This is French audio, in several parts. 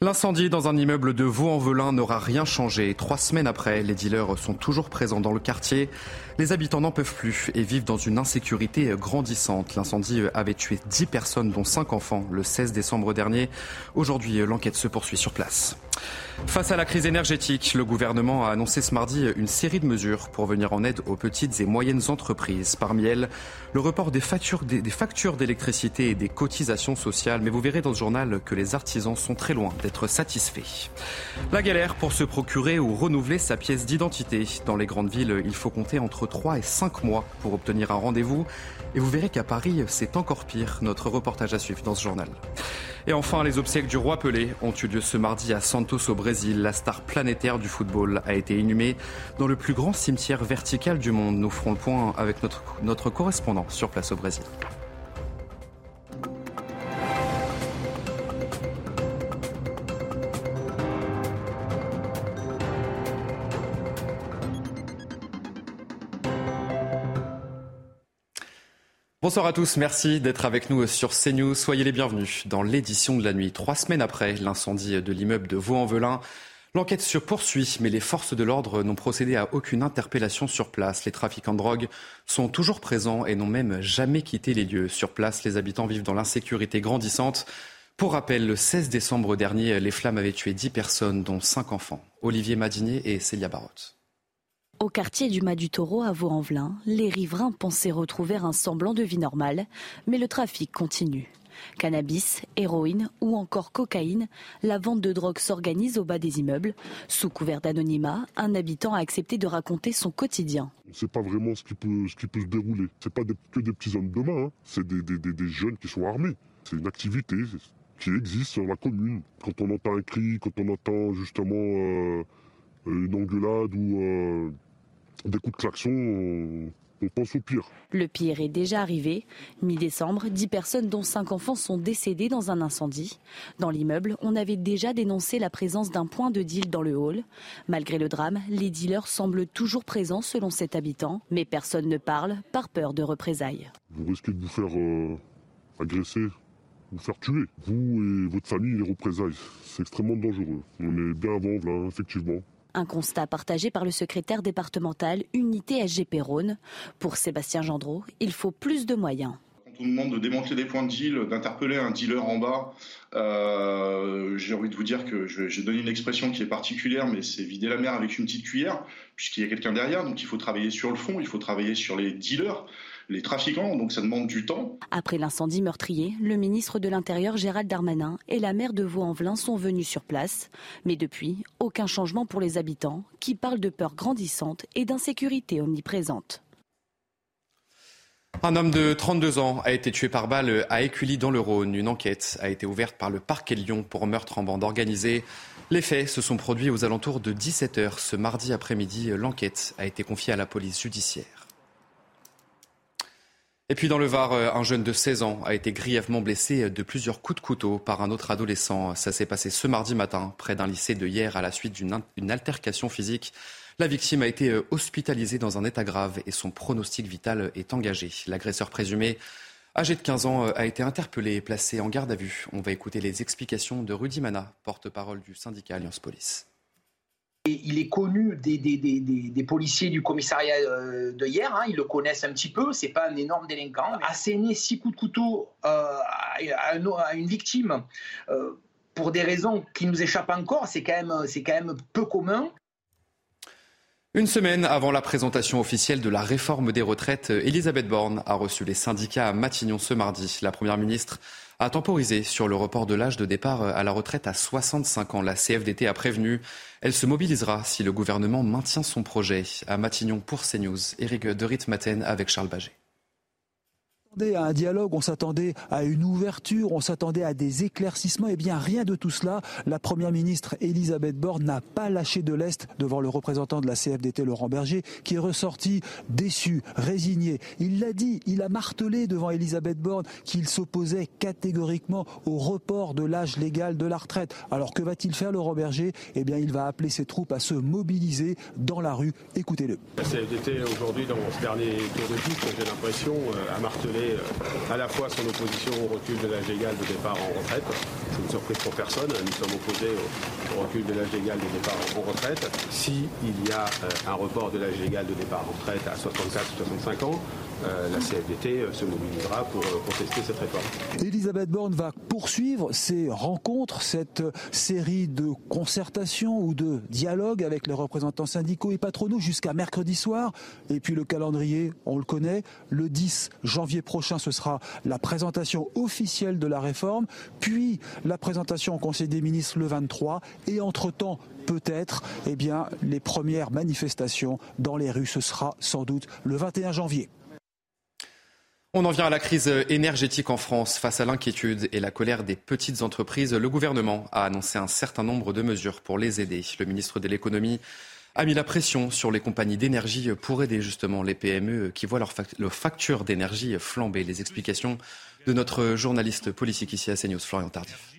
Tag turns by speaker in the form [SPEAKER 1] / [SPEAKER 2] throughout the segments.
[SPEAKER 1] L'incendie dans un immeuble de Vaux-en-Velin n'aura rien changé. Trois semaines après, les dealers sont toujours présents dans le quartier. Les habitants n'en peuvent plus et vivent dans une insécurité grandissante. L'incendie avait tué 10 personnes, dont 5 enfants, le 16 décembre dernier. Aujourd'hui, l'enquête se poursuit sur place. Face à la crise énergétique, le gouvernement a annoncé ce mardi une série de mesures pour venir en aide aux petites et moyennes entreprises. Parmi elles, le report des factures d'électricité et des cotisations sociales. Mais vous verrez dans ce journal que les artisans sont très loin d'être satisfaits. La galère pour se procurer ou renouveler sa pièce d'identité. Dans les grandes villes, il faut compter entre 3 et 5 mois pour obtenir un rendez-vous. Et vous verrez qu'à Paris, c'est encore pire. Notre reportage à suivre dans ce journal. Et enfin, les obsèques du roi Pelé ont eu lieu ce mardi à Santos au Brésil. La star planétaire du football a été inhumée dans le plus grand cimetière vertical du monde. Nous ferons le point avec notre, notre correspondant sur place au Brésil. Bonsoir à tous, merci d'être avec nous sur CNews. Soyez les bienvenus dans l'édition de la nuit. Trois semaines après l'incendie de l'immeuble de Vaux-en-Velin, l'enquête se poursuit, mais les forces de l'ordre n'ont procédé à aucune interpellation sur place. Les trafiquants de drogue sont toujours présents et n'ont même jamais quitté les lieux. Sur place, les habitants vivent dans l'insécurité grandissante. Pour rappel, le 16 décembre dernier, les flammes avaient tué 10 personnes, dont 5 enfants. Olivier Madinier et Célia Barotte.
[SPEAKER 2] Au quartier du Mas du Taureau à Vaux-en-Velin, les riverains pensaient retrouver un semblant de vie normale, mais le trafic continue. Cannabis, héroïne ou encore cocaïne, la vente de drogue s'organise au bas des immeubles. Sous couvert d'anonymat, un habitant a accepté de raconter son quotidien.
[SPEAKER 3] On ne sait pas vraiment ce qui peut, ce qui peut se dérouler. Ce pas que des petits hommes de main, hein. c'est des, jeunes qui sont armés. C'est une activité qui existe sur la commune. Quand on entend un cri, quand on entend justement euh, une engueulade ou... Euh, des coups de klaxon, on, pense au pire.
[SPEAKER 2] Le pire est déjà arrivé. Mi-décembre, 10 personnes dont 5 enfants sont décédées dans un incendie. Dans l'immeuble, on avait déjà dénoncé la présence d'un point de deal dans le hall. Malgré le drame, les dealers semblent toujours présents selon cet habitant, mais personne ne parle par peur de représailles.
[SPEAKER 3] Vous risquez de vous faire euh, agresser, vous faire tuer. Vous et votre famille, les représailles. C'est extrêmement dangereux. On est bien avant, là, effectivement.
[SPEAKER 2] Un constat partagé par le secrétaire départemental Unité SGP Rhône. Pour Sébastien Gendreau, il faut plus de moyens.
[SPEAKER 4] Quand on demande de démanteler des points de deal, d'interpeller un dealer en bas, euh, j'ai envie de vous dire que j'ai donné une expression qui est particulière, mais c'est vider la mer avec une petite cuillère, puisqu'il y a quelqu'un derrière, donc il faut travailler sur le fond, il faut travailler sur les dealers les trafiquants, donc ça demande du temps.
[SPEAKER 2] Après l'incendie meurtrier, le ministre de l'Intérieur Gérald Darmanin et la maire de Vaux-en-Velin sont venus sur place. Mais depuis, aucun changement pour les habitants qui parlent de peur grandissante et d'insécurité omniprésente.
[SPEAKER 1] Un homme de 32 ans a été tué par balle à Écully dans le Rhône. Une enquête a été ouverte par le parquet de Lyon pour meurtre en bande organisée. Les faits se sont produits aux alentours de 17h ce mardi après-midi. L'enquête a été confiée à la police judiciaire. Et puis dans le Var, euh, un jeune de 16 ans a été grièvement blessé de plusieurs coups de couteau par un autre adolescent. Ça s'est passé ce mardi matin près d'un lycée de hier à la suite d'une altercation physique. La victime a été euh, hospitalisée dans un état grave et son pronostic vital est engagé. L'agresseur présumé, âgé de 15 ans, euh, a été interpellé et placé en garde à vue. On va écouter les explications de Rudy Mana, porte-parole du syndicat Alliance Police
[SPEAKER 5] il est connu des, policiers du commissariat euh, de hier, hein, ils le connaissent un petit peu, c'est pas un énorme délinquant. Asséner six coups de couteau euh, à, une victime euh, pour des raisons qui nous échappent encore, c'est quand, même, quand même peu commun.
[SPEAKER 1] Une semaine avant la présentation officielle de la réforme des retraites, Elisabeth Borne a reçu les syndicats à Matignon ce mardi. La Première ministre a temporisé sur le report de l'âge de départ à la retraite à 65 ans. La CFDT a prévenu, elle se mobilisera si le gouvernement maintient son projet. À Matignon pour CNews, Éric de Ritmaten avec Charles Baget.
[SPEAKER 6] À un dialogue, on s'attendait à une ouverture, on s'attendait à des éclaircissements. Eh bien, rien de tout cela. La première ministre Elisabeth Borne n'a pas lâché de l'Est devant le représentant de la CFDT, Laurent Berger, qui est ressorti déçu, résigné. Il l'a dit, il a martelé devant Elisabeth Borne qu'il s'opposait catégoriquement au report de l'âge légal de la retraite. Alors que va-t-il faire, Laurent Berger? Eh bien, il va appeler ses troupes à se mobiliser dans la rue. Écoutez-le.
[SPEAKER 7] La CFDT, aujourd'hui, dans ce dernier tour de piste, j'ai l'impression, euh, a martelé euh, à la fois son opposition au recul de l'âge légal de départ en retraite. C'est une surprise pour personne. Nous sommes opposés au, recul de l'âge légal de départ en retraite. S'il y a euh, un report de l'âge légal de départ en retraite à 64 ou 65 ans, euh, la CFDT euh, se mobilisera pour euh, contester cette réforme.
[SPEAKER 6] Elisabeth Borne va poursuivre ces rencontres, cette série de concertations ou de dialogues avec les représentants syndicaux et patronaux jusqu'à mercredi soir. Et puis le calendrier, on le connaît, le 10 janvier prochain, ce sera la présentation officielle de la réforme, puis la présentation au Conseil des ministres le 23 et entre-temps peut-être eh bien, les premières manifestations dans les rues. Ce sera sans doute le 21 janvier.
[SPEAKER 1] On en vient à la crise énergétique en France. Face à l'inquiétude et la colère des petites entreprises, le gouvernement a annoncé un certain nombre de mesures pour les aider. Le ministre de l'économie a mis la pression sur les compagnies d'énergie pour aider justement les PME qui voient leur, facture d'énergie flamber. Les explications de notre journaliste politique ici à CNews, Florian Tardif.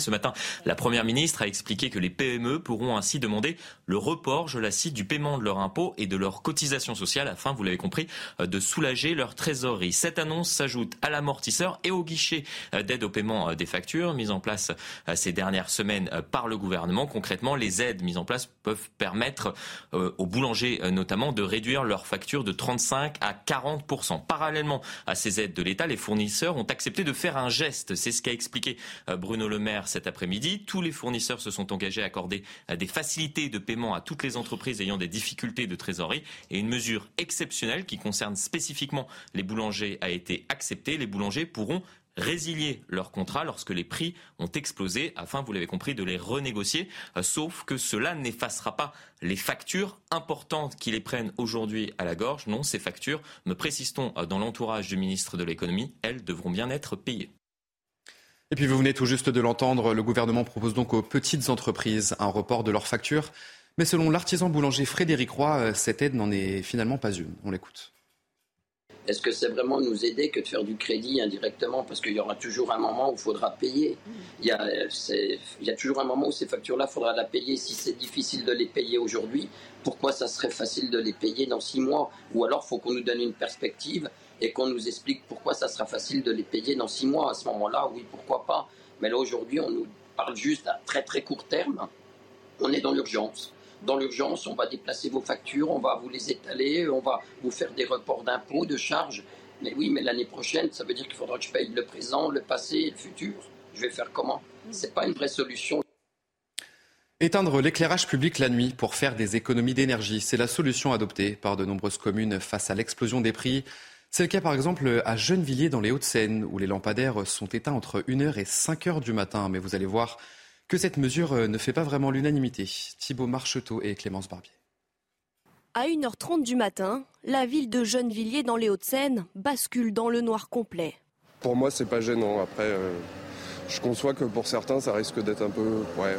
[SPEAKER 8] Ce matin, la Première ministre a expliqué que les PME pourront ainsi demander le report, je la cite, du paiement de leurs impôts et de leurs cotisations sociales afin, vous l'avez compris, euh, de soulager leur trésorerie. Cette annonce s'ajoute à l'amortisseur et au guichet euh, d'aide au paiement euh, des factures mis en place ces dernières semaines par le gouvernement. Concrètement, les aides mises en place peuvent permettre aux boulangers notamment de réduire leurs factures de 35 à 40% Parallèlement à ces aides de l'État, les fournisseurs ont accepté de faire un geste. C'est ce qu'a expliqué Bruno Le Maire cet après-midi. Tous les fournisseurs se sont engagés à accorder euh, des facilités de paiement à toutes les entreprises ayant des difficultés de trésorerie. Et une mesure exceptionnelle qui concerne spécifiquement les boulangers a été acceptée. Les boulangers pourront résilier leur contrat lorsque les prix ont explosé afin, vous l'avez compris, de les renégocier. Euh, sauf que cela n'effacera pas les factures importantes qui les prennent aujourd'hui à la gorge. Non, ces factures, me précisons euh, dans l'entourage du ministre de l'économie, elles devront bien être payées.
[SPEAKER 1] Et puis vous venez tout juste de l'entendre, le gouvernement propose donc aux petites entreprises un report de leurs factures. Mais selon l'artisan boulanger Frédéric Roy, euh, cette aide n'en est finalement pas une. On l'écoute.
[SPEAKER 9] Est-ce que c'est vraiment nous aider que de faire du crédit indirectement? Parce qu'il y aura toujours un moment où il faudra payer. Il y, a, toujours un moment où ces factures-là, il faudra la payer. Si c'est difficile de les payer aujourd'hui, pourquoi ça serait facile de les payer dans six mois? Ou alors, il faut qu'on nous donne une perspective et qu'on nous explique pourquoi ça sera facile de les payer dans six mois. À ce moment-là, oui, pourquoi pas. Mais là, aujourd'hui, on nous parle juste à très très court terme. On est dans l'urgence. Dans l'urgence, on va déplacer vos factures, on va vous les étaler, on va vous faire des reports d'impôts, de charges. Mais oui, mais l'année prochaine, ça veut dire qu'il faudra que je paye le présent, le passé et le futur. Je vais faire comment? C'est pas une vraie solution.
[SPEAKER 1] Éteindre l'éclairage public la nuit pour faire des économies d'énergie, c'est la solution adoptée par de nombreuses communes face à l'explosion des prix. C'est le cas par exemple à Gennevilliers dans les Hauts-de-Seine où les lampadaires sont éteints entre 1h et 5h du matin. Mais vous allez voir que cette mesure ne fait pas vraiment l'unanimité. Thibault Marcheteau et Clémence Barbier.
[SPEAKER 10] À 1h30 du matin, la ville de Gennevilliers dans les Hauts-de-Seine bascule dans le noir complet.
[SPEAKER 11] Pour moi, c'est pas gênant. Après, euh, je conçois que pour certains, ça risque d'être un peu, ouais,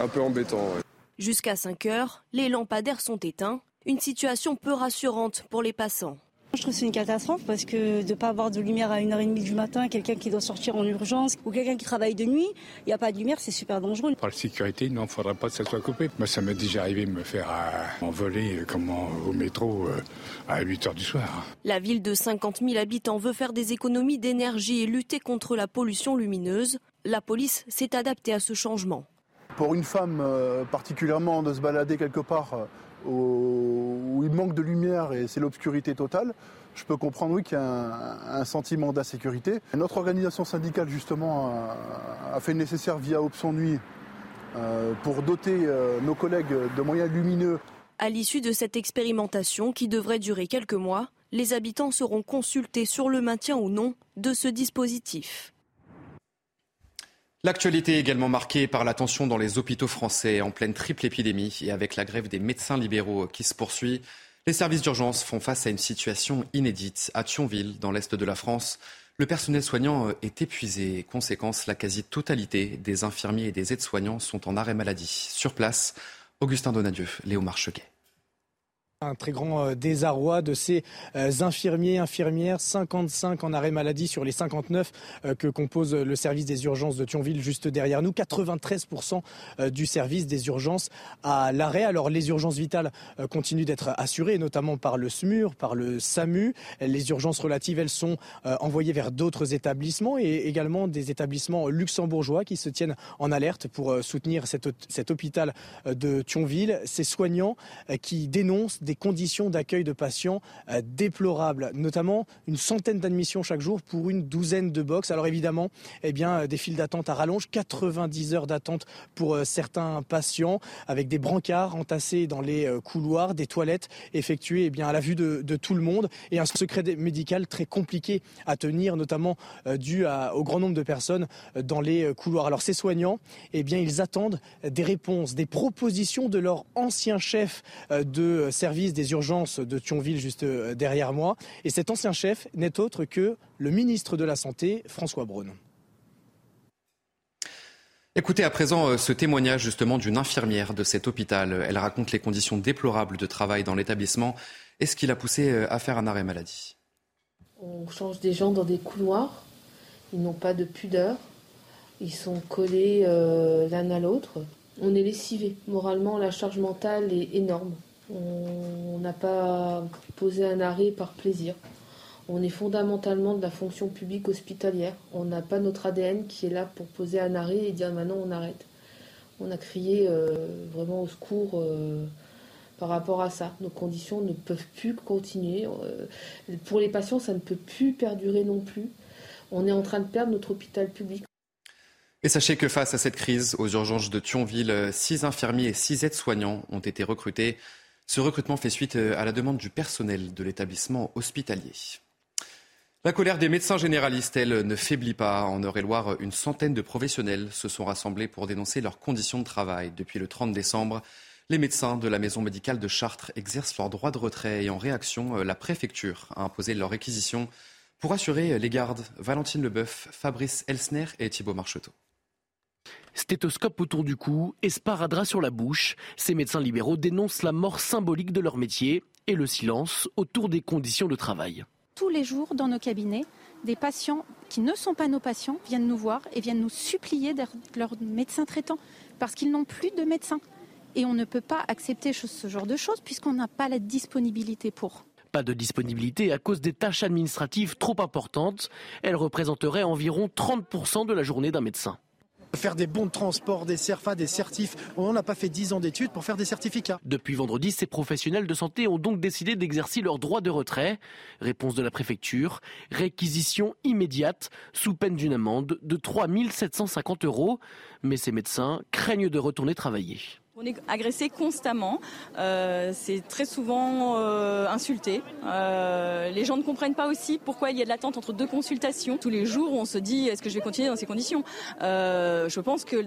[SPEAKER 11] un, peu embêtant.
[SPEAKER 10] Jusqu'à 5 h les lampadaires sont éteints. Une situation peu rassurante pour les passants.
[SPEAKER 12] Je trouve que c'est une catastrophe parce que de ne pas avoir de lumière à 1h30 du matin, quelqu'un qui doit sortir en urgence ou quelqu'un qui travaille de nuit, il n'y a pas de lumière, c'est super dangereux.
[SPEAKER 13] Pour la sécurité, non, il ne faudrait pas que ça soit coupé. Moi, ça m'est déjà arrivé de me faire euh, envoler euh, au métro euh, à 8h du soir.
[SPEAKER 10] La ville de 50 000 habitants veut faire des économies d'énergie et lutter contre la pollution lumineuse. La police s'est adaptée à ce changement.
[SPEAKER 14] Pour une femme particulièrement de se balader quelque part il manque de lumière et c'est l'obscurité totale, je peux comprendre oui, qu'il y a un, sentiment d'insécurité. Notre organisation syndicale, justement, a, fait le nécessaire via Option Nuit euh, pour doter euh, nos collègues de moyens lumineux.
[SPEAKER 10] À l'issue de cette expérimentation, qui devrait durer quelques mois, les habitants seront consultés sur le maintien ou non de ce dispositif.
[SPEAKER 1] L'actualité est également marquée par la tension dans les hôpitaux français en pleine triple épidémie et avec la grève des médecins libéraux qui se poursuit. Les services d'urgence font face à une situation inédite. À Thionville, dans l'est de la France, le personnel soignant est épuisé. Conséquence, la quasi-totalité des infirmiers et des aides-soignants sont en arrêt maladie. Sur place, Augustin Donadieu, Léo Marcheguet
[SPEAKER 15] un très grand euh, désarroi de ces euh, infirmiers, infirmières, 55 en arrêt maladie sur les 59 euh, que compose le service des urgences de Thionville juste derrière nous. 93% du service des urgences à l'arrêt. Alors les urgences vitales continuent d'être assurées, notamment par le SMUR, par le SAMU. Les urgences relatives, elles sont envoyées vers d'autres établissements et également des établissements luxembourgeois qui se tiennent en alerte pour soutenir cet, cet hôpital de Thionville. Ces soignants qui dénoncent des conditions d'accueil de patients euh, déplorables, notamment une centaine d'admissions chaque jour pour une douzaine de box. Alors évidemment, eh bien, euh, des files d'attente à rallonge, 90 heures d'attente pour euh, certains patients, avec des brancards entassés dans les couloirs, des toilettes effectuées eh bien, à la vue de, tout le monde, et un secret médical très compliqué à tenir, notamment dû au grand nombre de personnes dans les couloirs. Alors ces soignants, eh bien, ils attendent des réponses, des propositions de leur ancien chef de service des urgences de Thionville juste euh, derrière moi. Et cet ancien chef n'est autre que le ministre de la Santé, François Braun.
[SPEAKER 1] Écoutez à présent euh, ce témoignage justement d'une infirmière de cet hôpital. Elle raconte les conditions déplorables de travail dans l'établissement et ce qui l'a poussé euh, à faire un arrêt maladie?
[SPEAKER 16] On change des gens dans des couloirs, ils n'ont pas de pudeur, ils sont collés l'un à l'autre. On est lessivé. Moralement, la charge mentale est énorme. On n'a pas posé un arrêt par plaisir. On est fondamentalement de la fonction publique hospitalière. On n'a pas notre ADN qui est là pour poser un arrêt et dire maintenant on arrête. On a crié euh, vraiment au secours euh, par rapport à ça. Nos conditions ne peuvent plus continuer. Euh, pour les patients, ça ne peut plus perdurer non plus. On est en train de perdre notre hôpital public.
[SPEAKER 1] Et sachez que face à cette crise aux urgences de Thionville, six infirmiers et six aides-soignants ont été recrutés. Ce recrutement fait suite euh, à la demande du personnel de l'établissement hospitalier. La colère des médecins généralistes, elle, ne faiblit pas. En Eure-et-Loire, une centaine de professionnels se sont rassemblés pour dénoncer leurs conditions de travail. Depuis le 30 décembre, les médecins de la maison médicale de Chartres exercent leur droit de retrait et en réaction, euh, la préfecture a imposé leur réquisition pour assurer les gardes. Valentine Leboeuf, Fabrice Elsner et Thibault Marcheteau.
[SPEAKER 17] Stéthoscope autour du cou et sparadrap sur la bouche, ces médecins libéraux dénoncent la mort symbolique de leur métier et le silence autour des conditions de travail.
[SPEAKER 18] Tous les jours, dans nos cabinets, des patients qui ne sont pas nos patients viennent nous voir et viennent nous supplier d'être leur médecin traitant parce qu'ils n'ont plus de médecin. Et on ne peut pas accepter ce genre de choses puisqu'on n'a pas la disponibilité pour.
[SPEAKER 17] Pas de disponibilité à cause des tâches administratives trop importantes. Elles représenteraient environ 30% de la journée d'un médecin.
[SPEAKER 15] Faire des bons de transport, des CERFA, des certifs. On n'a pas fait 10 ans d'études pour faire des certificats.
[SPEAKER 17] Depuis vendredi, ces professionnels de santé ont donc décidé d'exercer leur droit de retrait. Réponse de la préfecture, réquisition immédiate sous peine d'une amende de 3 750 euros. Mais ces médecins craignent de retourner travailler.
[SPEAKER 19] On est agressé constamment, euh, c'est très souvent euh, insulté. Euh, les gens ne comprennent pas aussi pourquoi il y a de l'attente entre deux consultations. Tous les jours, on se dit est-ce que je vais continuer dans ces conditions? Je pense que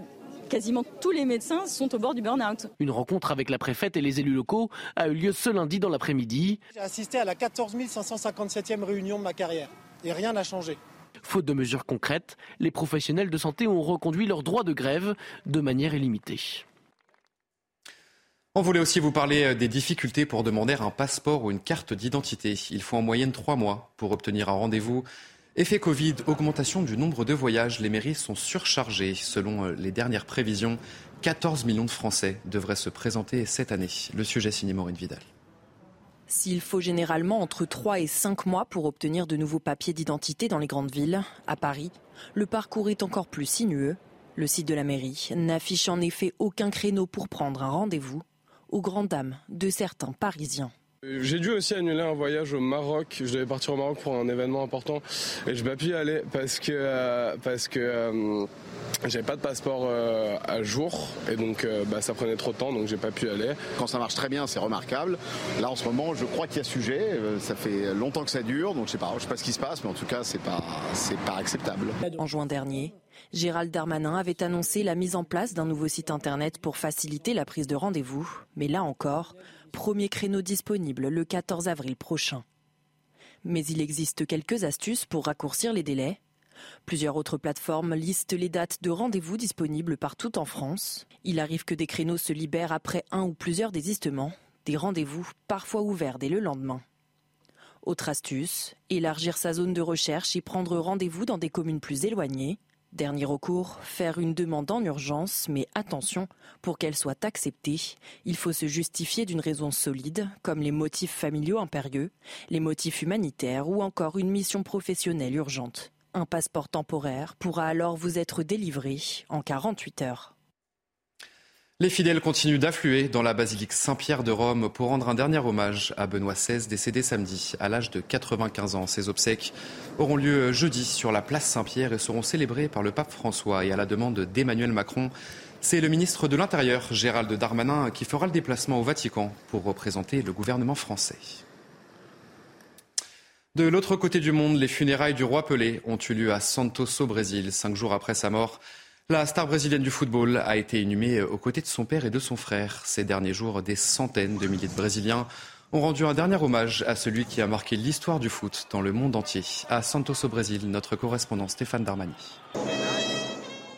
[SPEAKER 19] quasiment tous les médecins sont au bord du burn-out.
[SPEAKER 17] Une rencontre avec la préfète et les élus locaux a eu lieu ce lundi dans l'après-midi.
[SPEAKER 15] J'ai assisté à la 14 557e réunion de ma carrière et rien n'a changé.
[SPEAKER 17] Faute de mesures concrètes, les professionnels de santé ont reconduit leur droit de grève de manière illimitée.
[SPEAKER 1] On voulait aussi vous parler euh, des difficultés pour demander un passeport ou une carte d'identité. Il faut en moyenne trois mois pour obtenir un rendez-vous. Effet Covid, augmentation du nombre de voyages. Les mairies sont surchargées. Selon euh, les dernières prévisions, 14 millions de Français devraient se présenter cette année. Le sujet signé Maureen Vidal.
[SPEAKER 20] S'il faut généralement entre 3 et 5 mois pour obtenir de nouveaux papiers d'identité dans les grandes villes, à Paris, le parcours est encore plus sinueux. Le site de la mairie n'affiche en effet aucun créneau pour prendre un rendez-vous aux grandes dames de certains Parisiens.
[SPEAKER 21] J'ai dû aussi annuler un voyage au Maroc. Je devais partir au Maroc pour un événement important et je n'ai pas pu y aller parce que euh, parce que euh, j'avais pas de passeport euh, à jour et donc bah, ça prenait trop de temps donc j'ai pas pu y aller.
[SPEAKER 22] Quand ça marche très bien, c'est remarquable. Là en ce moment, je crois qu'il y a sujet. ça fait longtemps que ça dure donc je sais pas, je sais pas ce qui se passe, mais en tout cas c'est pas c'est pas acceptable.
[SPEAKER 20] En juin dernier, Gérald Darmanin avait annoncé la mise en place d'un nouveau site internet pour faciliter la prise de rendez-vous. Mais là encore,
[SPEAKER 23] premier créneau disponible le 14 avril prochain. Mais il existe quelques astuces pour raccourcir les délais. Plusieurs autres plateformes listent les dates de rendez-vous disponibles partout en France. Il arrive que des créneaux se libèrent après un ou plusieurs désistements, des rendez-vous parfois ouverts dès le lendemain. Autre astuce, élargir sa zone de recherche et prendre rendez-vous dans des communes plus éloignées. Dernier recours, faire une demande en urgence, mais attention, pour qu'elle soit acceptée, il faut se justifier d'une raison solide, comme les motifs familiaux impérieux, les motifs humanitaires ou encore une mission professionnelle urgente. Un passeport temporaire pourra alors vous être délivré en 48 heures.
[SPEAKER 1] Les fidèles continuent d'affluer dans la basilique Saint-Pierre de Rome pour rendre un dernier hommage à Benoît XVI, décédé samedi à l'âge de 95 ans. Ces obsèques auront lieu jeudi sur la place Saint-Pierre et seront célébrées par le pape François et à la demande d'Emmanuel Macron. C'est le ministre de l'Intérieur, Gérald Darmanin, qui fera le déplacement au Vatican pour représenter le gouvernement français. De l'autre côté du monde, les funérailles du roi Pelé ont eu lieu à Santos au Brésil, cinq jours après sa mort. La star brésilienne du football a été inhumée aux côtés de son père et de son frère. Ces derniers jours, des centaines de milliers de Brésiliens ont rendu un dernier hommage à celui qui a marqué l'histoire du foot dans le monde entier. À Santos au Brésil, notre correspondant Stéphane Darmani.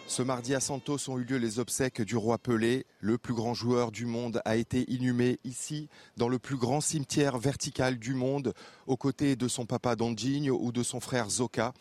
[SPEAKER 24] Ce mardi à Santos ont eu lieu les obsèques du roi Pelé. Le plus grand joueur du monde a été inhumé ici, dans le plus grand cimetière vertical du monde, aux côtés de son papa Dondinho ou de son frère Zoka.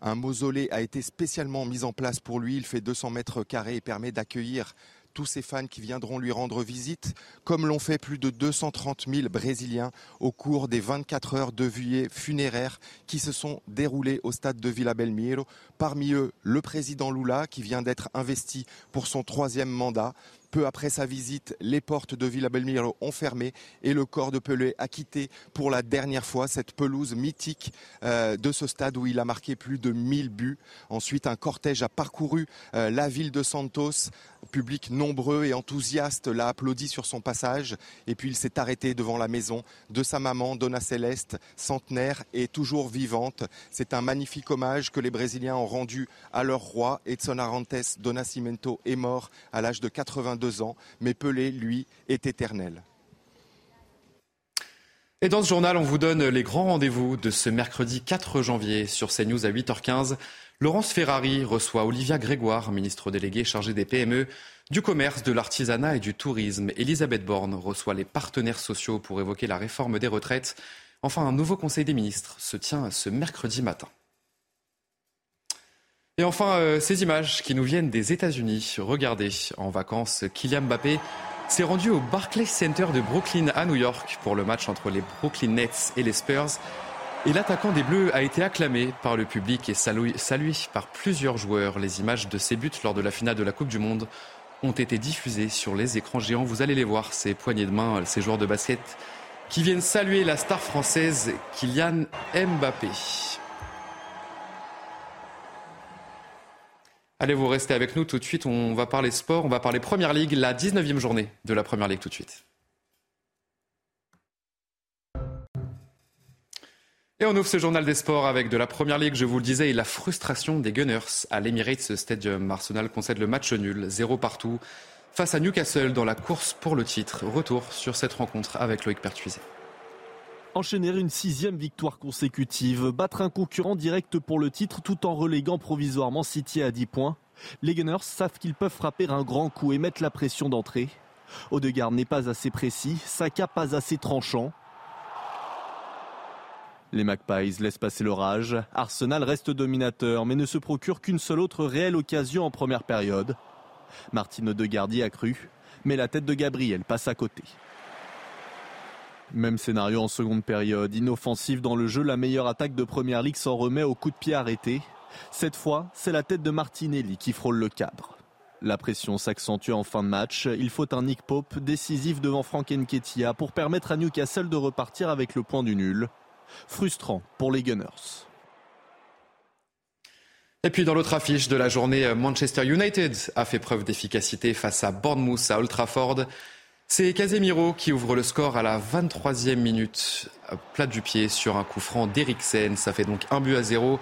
[SPEAKER 24] Un mausolée a été spécialement mis en place pour lui. Il fait 200 mètres carrés et permet d'accueillir tous ces fans qui viendront lui rendre visite, comme l'ont fait plus de 230 000 Brésiliens au cours des 24 heures de veillée funéraires qui se sont déroulées au stade de Villa Belmiro. Parmi eux, le président Lula, qui vient d'être investi pour son troisième mandat. Peu après sa visite, les portes de Villa Belmiro ont fermé et le corps de Pelé a quitté pour la dernière fois cette pelouse mythique euh, de ce stade où il a marqué plus de 1000 buts. Ensuite, un cortège a parcouru euh, la ville de Santos. Public nombreux et enthousiaste l'a applaudi sur son passage et puis il s'est arrêté devant la maison de sa maman Donna Celeste, centenaire et toujours vivante. C'est un magnifique hommage que les Brésiliens ont rendu à leur roi. Edson Arantes do Nascimento est mort à l'âge de 82 ans, mais Pelé, lui, est éternel.
[SPEAKER 1] Et dans ce journal, on vous donne les grands rendez-vous de ce mercredi 4 janvier sur CNews à 8h15. Laurence Ferrari reçoit Olivia Grégoire, ministre déléguée chargée des PME, du commerce, de l'artisanat et du tourisme. Elisabeth Borne reçoit les partenaires sociaux pour évoquer la réforme des retraites. Enfin, un nouveau conseil des ministres se tient ce mercredi matin. Et enfin, euh, ces images qui nous viennent des États-Unis. Regardez, en vacances, Kylian Mbappé s'est rendu au Barclays Center de Brooklyn à New York pour le match entre les Brooklyn Nets et les Spurs. Et l'attaquant des Bleus a été acclamé par le public et salué, par plusieurs joueurs. Les images de ses buts lors de la finale de la Coupe du Monde ont été diffusées sur les écrans géants. Vous allez les voir, ces poignées de main, ces joueurs de basket qui viennent saluer la star française Kylian Mbappé. Allez, vous restez avec nous tout de suite. On va parler sport, on va parler Première Ligue, la 19e journée de la Première Ligue tout de suite. Et on ouvre ce journal des sports avec de la première ligue, je vous le disais, et la frustration des Gunners à l'Emirates Stadium. Arsenal concède le match nul, zéro partout, face à Newcastle dans la course pour le titre. Retour sur cette rencontre avec Loïc Pertuisé.
[SPEAKER 25] Enchaîner une sixième victoire consécutive, battre un concurrent direct pour le titre tout en reléguant provisoirement City à 10 points. Les Gunners savent qu'ils peuvent frapper un grand coup et mettre la pression d'entrée. Odegaard n'est pas assez précis, Saka pas assez tranchant. Les Magpies laissent passer l'orage. Arsenal reste dominateur, mais ne se procure qu'une seule autre réelle occasion en première période. Martine Odegaard a cru, mais la tête de Gabriel passe à côté. Même scénario en seconde période. Inoffensive dans le jeu, la meilleure attaque de première ligue s'en remet au coup de pied arrêté. Cette fois, c'est la tête de Martinelli qui frôle le cadre. La pression s'accentue en fin de match. Il faut un Nick Pope décisif devant Frank Nketiah pour permettre à Newcastle de repartir avec le point du nul. Frustrant pour les Gunners.
[SPEAKER 1] Et puis dans l'autre affiche de la journée, Manchester United a fait preuve d'efficacité face à Bournemouth à Old Trafford. C'est Casemiro qui ouvre le score à la 23e minute, plat du pied sur un coup franc d'Eriksen. Ça fait donc un but à zéro.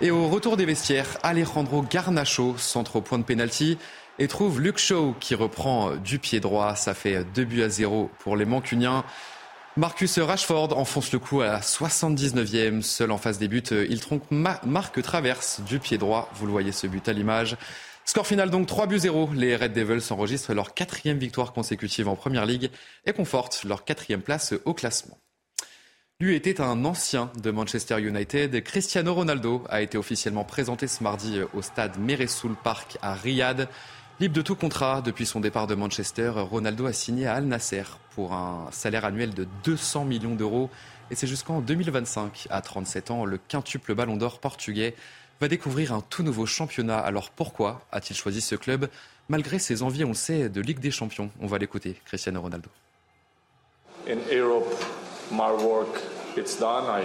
[SPEAKER 1] Et au retour des vestiaires, Alejandro Garnacho centre au point de pénalty. et trouve Luke Shaw qui reprend du pied droit. Ça fait 2 buts à 0 pour les Mancuniens. Marcus Rashford enfonce le coup à la 79e. Seul en face des buts, il tronque Marc Traverse du pied droit. Vous le voyez ce but à l'image. Score final donc 3 buts 0. Les Red Devils enregistrent leur quatrième victoire consécutive en Première Ligue et confortent leur quatrième place au classement. Lui était un ancien de Manchester United. Cristiano Ronaldo a été officiellement présenté ce mardi au stade Meresoul Park à Riyad. Libre de tout contrat depuis son départ de Manchester, Ronaldo a signé à Al Nasser pour un salaire annuel de 200 millions d'euros. Et c'est jusqu'en 2025, à 37 ans, le quintuple ballon d'or portugais va découvrir un tout nouveau championnat. Alors pourquoi a-t-il choisi ce club malgré ses envies, on sait, de Ligue des Champions? On va l'écouter, Cristiano Ronaldo.
[SPEAKER 26] In Europe, my work it's done. I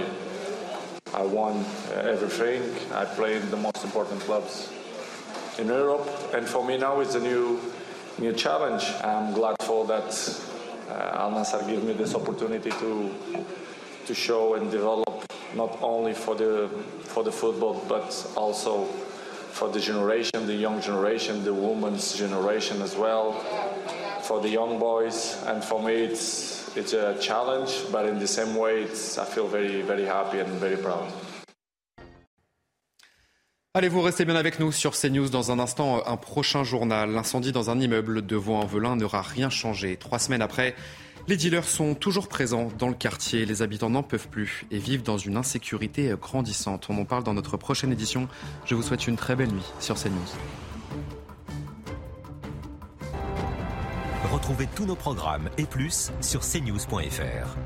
[SPEAKER 26] I won everything. I played the most important clubs in Europe, and for me now it's a new new challenge. I'm glad for that. Uh, Al Nassr gave me this opportunity to to show and develop not only for the for the football but also for the generation, the young generation, the women's generation as well, for the young boys, and for me it's it's a challenge, but in the same way, it's, I feel very very happy and very proud.
[SPEAKER 1] Allez, vous restez bien avec nous sur CNews. Dans un instant, un prochain journal. L'incendie dans un immeuble de Vaux-en-Velin n'aura rien changé. Trois semaines après, les dealers sont toujours présents dans le quartier. Les habitants n'en peuvent plus et vivent dans une insécurité grandissante. On en parle dans notre prochaine édition. Je vous souhaite une très belle nuit sur CNews.
[SPEAKER 27] Retrouvez tous nos programmes et plus sur cnews.fr.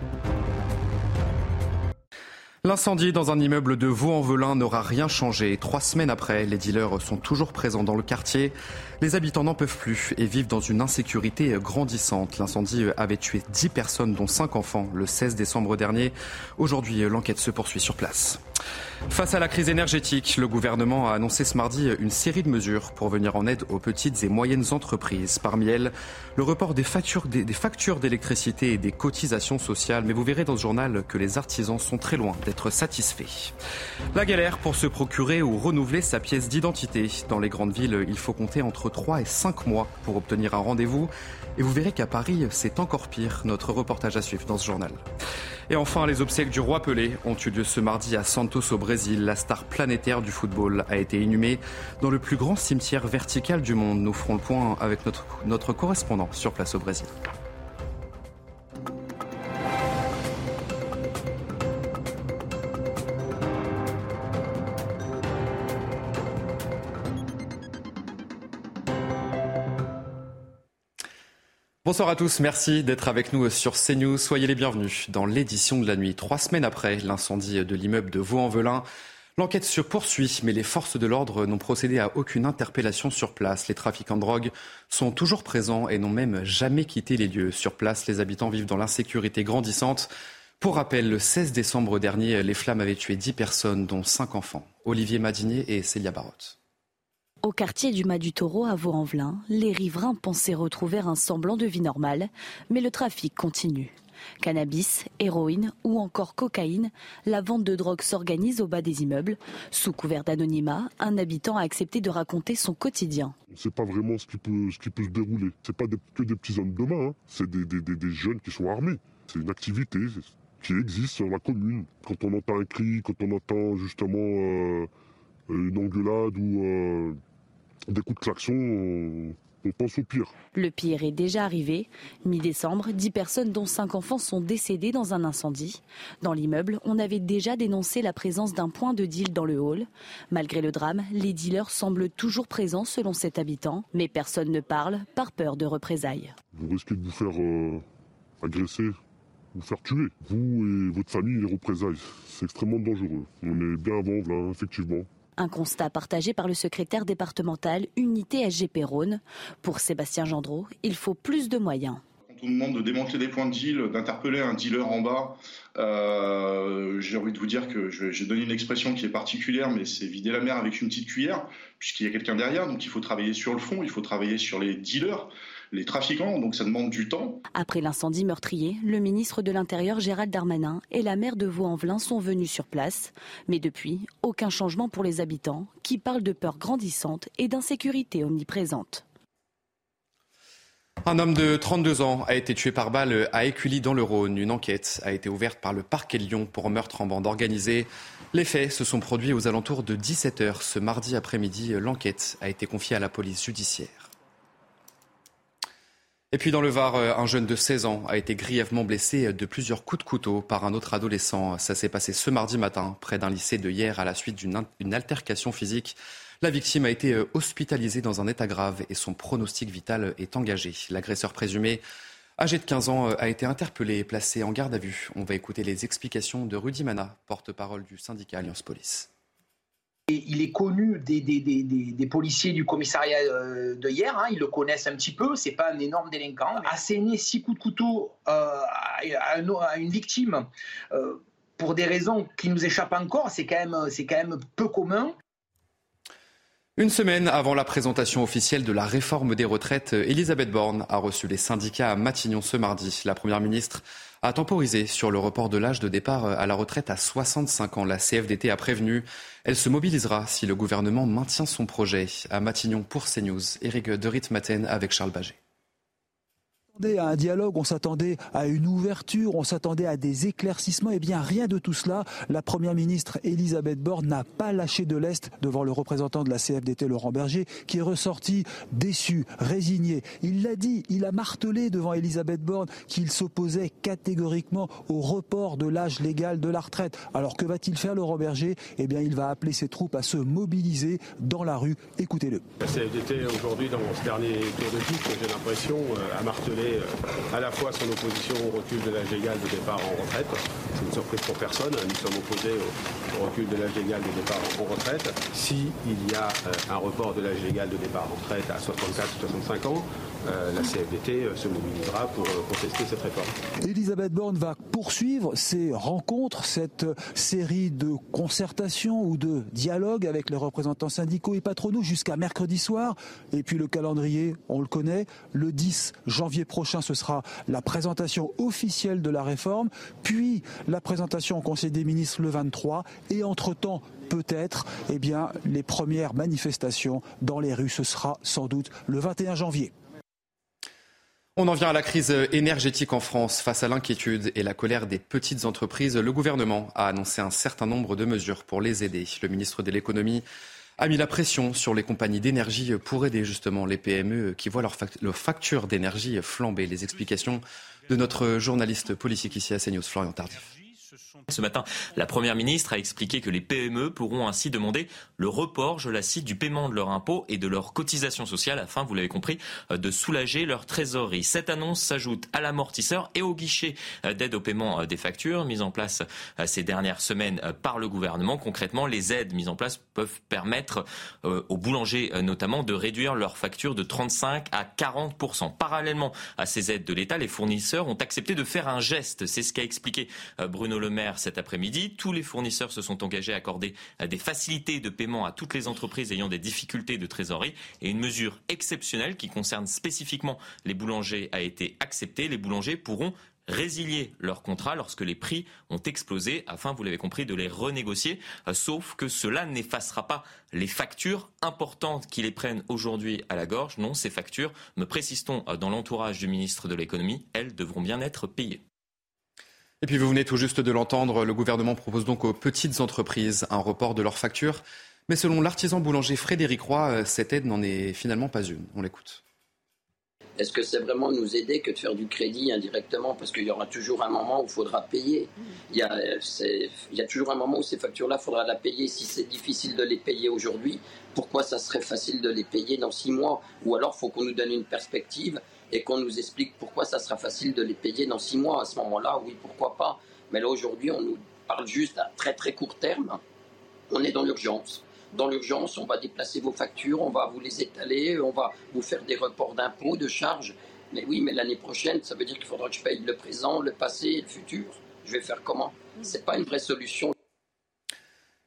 [SPEAKER 1] L'incendie dans un immeuble de Vaux-en-Velin n'aura rien changé. Trois semaines après, les dealers sont toujours présents dans le quartier. Les habitants n'en peuvent plus et vivent dans une insécurité grandissante. L'incendie avait tué 10 personnes, dont 5 enfants, le 16 décembre dernier. Aujourd'hui, l'enquête se poursuit sur place. Face à la crise énergétique, le gouvernement a annoncé ce mardi une série de mesures pour venir en aide aux petites et moyennes entreprises. Parmi elles, le report des factures d'électricité et des cotisations sociales. Mais vous verrez dans ce journal que les artisans sont très loin d'être satisfaits. La galère pour se procurer ou renouveler sa pièce d'identité. Dans les grandes villes, il faut compter entre 3 et 5 mois pour obtenir un rendez-vous. Et vous verrez qu'à Paris, c'est encore pire. Notre reportage à suivre dans ce journal. Et enfin, les obsèques du roi Pelé ont eu lieu ce mardi à Santos au Brésil. La star planétaire du football a été inhumée dans le plus grand cimetière vertical du monde. Nous ferons le point avec notre, notre correspondant sur place au Brésil. Bonsoir à tous, merci d'être avec nous sur CNews. Soyez les bienvenus dans l'édition de la nuit. Trois semaines après l'incendie de l'immeuble de Vaux-en-Velin, l'enquête se poursuit, mais les forces de l'ordre n'ont procédé à aucune interpellation sur place. Les trafiquants de drogue sont toujours présents et n'ont même jamais quitté les lieux. Sur place, les habitants vivent dans l'insécurité grandissante. Pour rappel, le 16 décembre dernier, les flammes avaient tué 10 personnes, dont 5 enfants. Olivier Madinier et Célia Barotte.
[SPEAKER 2] Au quartier du Mas du Taureau à Vaux-en-Velin, les riverains pensaient retrouver un semblant de vie normale, mais le trafic continue. Cannabis, héroïne ou encore cocaïne, la vente de drogue s'organise au bas des immeubles. Sous couvert d'anonymat, un habitant a accepté de raconter son quotidien.
[SPEAKER 3] On ne sait pas vraiment ce qui peut, se dérouler. Ce pas que des petits hommes de main, hein. c'est des, des, jeunes qui sont armés. C'est une activité qui existe sur la commune. Quand on entend un cri, quand on entend justement euh, une engueulade ou... Euh, des coups de klaxon, on, pense au pire.
[SPEAKER 2] Le pire est déjà arrivé. Mi-décembre, 10 personnes dont 5 enfants sont décédées dans un incendie. Dans l'immeuble, on avait déjà dénoncé la présence d'un point de deal dans le hall. Malgré le drame, les dealers semblent toujours présents selon cet habitant, mais personne ne parle par peur de représailles.
[SPEAKER 3] Vous risquez de vous faire euh, agresser, vous faire tuer, vous et votre famille, les représailles. C'est extrêmement dangereux. On est bien avant, là, effectivement.
[SPEAKER 2] Un constat partagé par le secrétaire départemental Unité SGP Rhône. Pour Sébastien Gendreau, il faut plus de moyens.
[SPEAKER 28] On demande de démanteler des points de deal, d'interpeller un dealer en bas, euh, j'ai envie de vous dire que j'ai donné une expression qui est particulière, mais c'est vider la mer avec une petite cuillère, puisqu'il y a quelqu'un derrière. Donc il faut travailler sur le fond, il faut travailler sur les dealers les trafiquants, donc ça demande du temps.
[SPEAKER 2] Après l'incendie meurtrier, le ministre de l'Intérieur Gérald Darmanin et la maire de Vaux-en-Velin sont venus sur place. Mais depuis, aucun changement pour les habitants qui parlent de peur grandissante et d'insécurité omniprésente.
[SPEAKER 1] Un homme de 32 ans a été tué par balle à Écully dans le Rhône. Une enquête a été ouverte par le parquet de Lyon pour meurtre en bande organisée. Les faits se sont produits aux alentours de 17h ce mardi après-midi. L'enquête a été confiée à la police judiciaire. Et puis dans le Var, un jeune de 16 ans a été grièvement blessé de plusieurs coups de couteau par un autre adolescent. Ça s'est passé ce mardi matin près d'un lycée de hier à la suite d'une altercation physique. La victime a été euh, hospitalisée dans un état grave et son pronostic vital est engagé. L'agresseur présumé, âgé de 15 ans, euh, a été interpellé et placé en garde à vue. On va écouter les explications de Rudy Mana, porte-parole du syndicat Alliance Police.
[SPEAKER 5] Il est connu des, policiers du commissariat euh, de hier, hein. ils le connaissent un petit peu, c'est pas un énorme délinquant. Asséner six coups de couteau à, une victime pour des raisons qui nous échappent encore, c'est quand, quand même peu commun.
[SPEAKER 1] Une semaine avant la présentation officielle de la réforme des retraites, Elisabeth Borne a reçu les syndicats à Matignon ce mardi. La Première ministre a temporisé sur le report de l'âge de départ à la retraite à 65 ans. La CFDT a prévenu, elle se mobilisera si le gouvernement maintient son projet. À Matignon pour CNews, Éric de Ritmaten avec Charles Baget
[SPEAKER 6] s'attendait à un dialogue, on s'attendait à une ouverture, on s'attendait à des éclaircissements. Eh bien, rien de tout cela. La première ministre Elisabeth Borne n'a pas lâché de l'Est devant le représentant de la CFDT, Laurent Berger, qui est ressorti déçu, résigné. Il l'a dit, il a martelé devant Elisabeth Borne qu'il s'opposait catégoriquement au report de l'âge légal de la retraite. Alors que va-t-il faire, Laurent Berger? Eh bien, il va appeler ses troupes à se mobiliser dans la rue. Écoutez-le.
[SPEAKER 7] La CFDT, aujourd'hui, dans ce dernier tour de piste, j'ai l'impression, euh, a martelé euh, à la fois son opposition au recul de l'âge légal de départ en retraite. C'est une surprise pour personne. Nous sommes opposés au, recul de l'âge légal de départ en retraite. S'il y a euh, un report de l'âge légal de départ en retraite à 64 ou 65 ans, euh, la CFDT se mobilisera pour contester cette réforme.
[SPEAKER 6] Elisabeth Borne va poursuivre ces rencontres, cette série de concertations ou de dialogues avec les représentants syndicaux et patronaux jusqu'à mercredi soir. Et puis le calendrier, on le connaît, le 10 janvier prochain, ce sera la présentation officielle de la réforme, puis la présentation au Conseil des ministres le 23, et entre-temps, peut-être, eh bien, les premières manifestations dans les rues, ce sera sans doute le 21 janvier.
[SPEAKER 1] On en vient à la crise énergétique en France. Face à l'inquiétude et la colère des petites entreprises, le gouvernement a annoncé un certain nombre de mesures pour les aider. Le ministre de l'économie a mis la pression sur les compagnies d'énergie pour aider justement les PME qui voient leur, facture d'énergie flamber. Les explications de notre journaliste politique ici à CNews, Florian Tardif.
[SPEAKER 8] Ce matin, la Première ministre a expliqué que les PME pourront ainsi demander le report, je la cite, du paiement de leurs impôts et de leurs cotisations sociales afin, vous l'avez compris, euh, de soulager leur trésorerie. Cette annonce s'ajoute à l'amortisseur et au guichet euh, d'aide au paiement euh, des factures mis en place ces dernières semaines par le gouvernement. Concrètement, les aides mises en place peuvent permettre aux boulangers notamment de réduire leurs factures de 35 à 40 Parallèlement à ces aides de l'État, les fournisseurs ont accepté de faire un geste. C'est ce qu'a expliqué Bruno Le Maire cet après-midi. Tous les fournisseurs se sont engagés à accorder euh, des facilités de paiement à toutes les entreprises ayant des difficultés de trésorerie. Et une mesure exceptionnelle qui concerne spécifiquement les boulangers a été acceptée. Les boulangers pourront résilier leur contrat lorsque les prix ont explosé afin, vous l'avez compris, de les renégocier. Euh, sauf que cela n'effacera pas les factures importantes qui les prennent aujourd'hui à la gorge. Non, ces factures, me précisons euh, dans l'entourage du ministre de l'économie, elles devront bien être payées.
[SPEAKER 1] Et puis vous venez tout juste de l'entendre, le gouvernement propose donc aux petites entreprises un report de leurs factures. Mais selon l'artisan boulanger Frédéric Roy, euh, cette aide n'en est finalement pas une. On l'écoute.
[SPEAKER 9] Est-ce que c'est vraiment nous aider que de faire du crédit indirectement? Parce qu'il y aura toujours un moment où il faudra payer. Il y, a, toujours un moment où ces factures-là, il faudra la payer. Si c'est difficile de les payer aujourd'hui, pourquoi ça serait facile de les payer dans six mois? Ou alors, il faut qu'on nous donne une perspective et qu'on nous explique pourquoi ça sera facile de les payer dans six mois. À ce moment-là, oui, pourquoi pas. Mais là, aujourd'hui, on nous parle juste à très très court terme. On est dans l'urgence. Dans l'urgence, on va déplacer vos factures, on va vous les étaler, on va vous faire des reports d'impôts, de charges. Mais oui, mais l'année prochaine, ça veut dire qu'il faudra que je paye le présent, le passé et le futur. Je vais faire comment? C'est pas une vraie solution.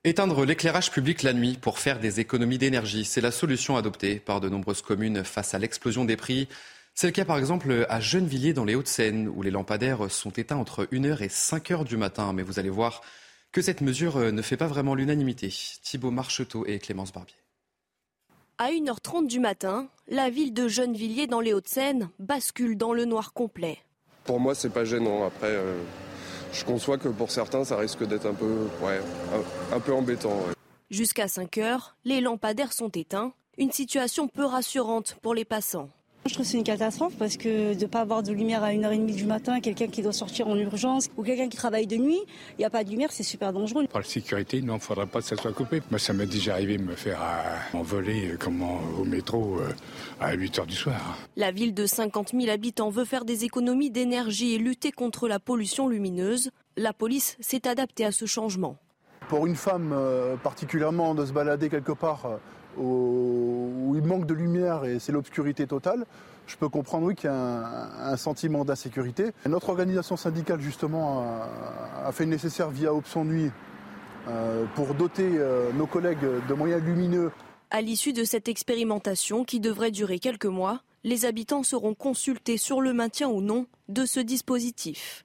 [SPEAKER 1] Éteindre l'éclairage public la nuit pour faire des économies d'énergie, c'est la solution adoptée par de nombreuses communes face à l'explosion des prix. C'est le cas par exemple à Gennevilliers dans les Hauts-de-Seine où les lampadaires sont éteints entre 1h et 5h du matin. Mais vous allez voir que cette mesure ne fait pas vraiment l'unanimité. Thibault Marcheteau et Clémence Barbier.
[SPEAKER 29] À
[SPEAKER 10] À 1h30 du matin, la ville de Gennevilliers dans les Hauts-de-Seine bascule dans le noir complet.
[SPEAKER 11] Pour moi, c'est pas gênant. Après, euh, je conçois que pour certains, ça risque d'être un peu, ouais, un, un peu embêtant. ouais.
[SPEAKER 10] Jusqu'à 5 heures, les lampadaires sont éteints. Une situation peu rassurante pour les passants.
[SPEAKER 12] Je trouve que c'est une catastrophe parce que de ne pas avoir de lumière à 1h30 du matin, quelqu'un qui doit sortir en urgence ou quelqu'un qui travaille de nuit, il n'y a pas de lumière, c'est super dangereux.
[SPEAKER 13] Par la sécurité, non, il ne faudrait pas que ça soit coupé. Moi, ça m'est déjà arrivé de me faire euh, envoler euh, comme en- au métro euh, à 8 h du soir.
[SPEAKER 10] La ville de 50 000 habitants veut faire des économies d'énergie et lutter contre la pollution lumineuse. La police s'est adaptée à ce changement.
[SPEAKER 14] Pour une femme, euh, particulièrement, de se balader quelque part euh, où, il manque de lumière et c'est l'obscurité totale, je peux comprendre oui, qu'il y a un, sentiment d'insécurité. Notre organisation syndicale, justement, a, a fait le nécessaire via Option Nuit euh, pour doter euh, nos collègues de moyens lumineux
[SPEAKER 10] À l'issue de cette expérimentation qui devrait durer quelques mois, les habitants seront consultés sur le maintien ou non de ce dispositif.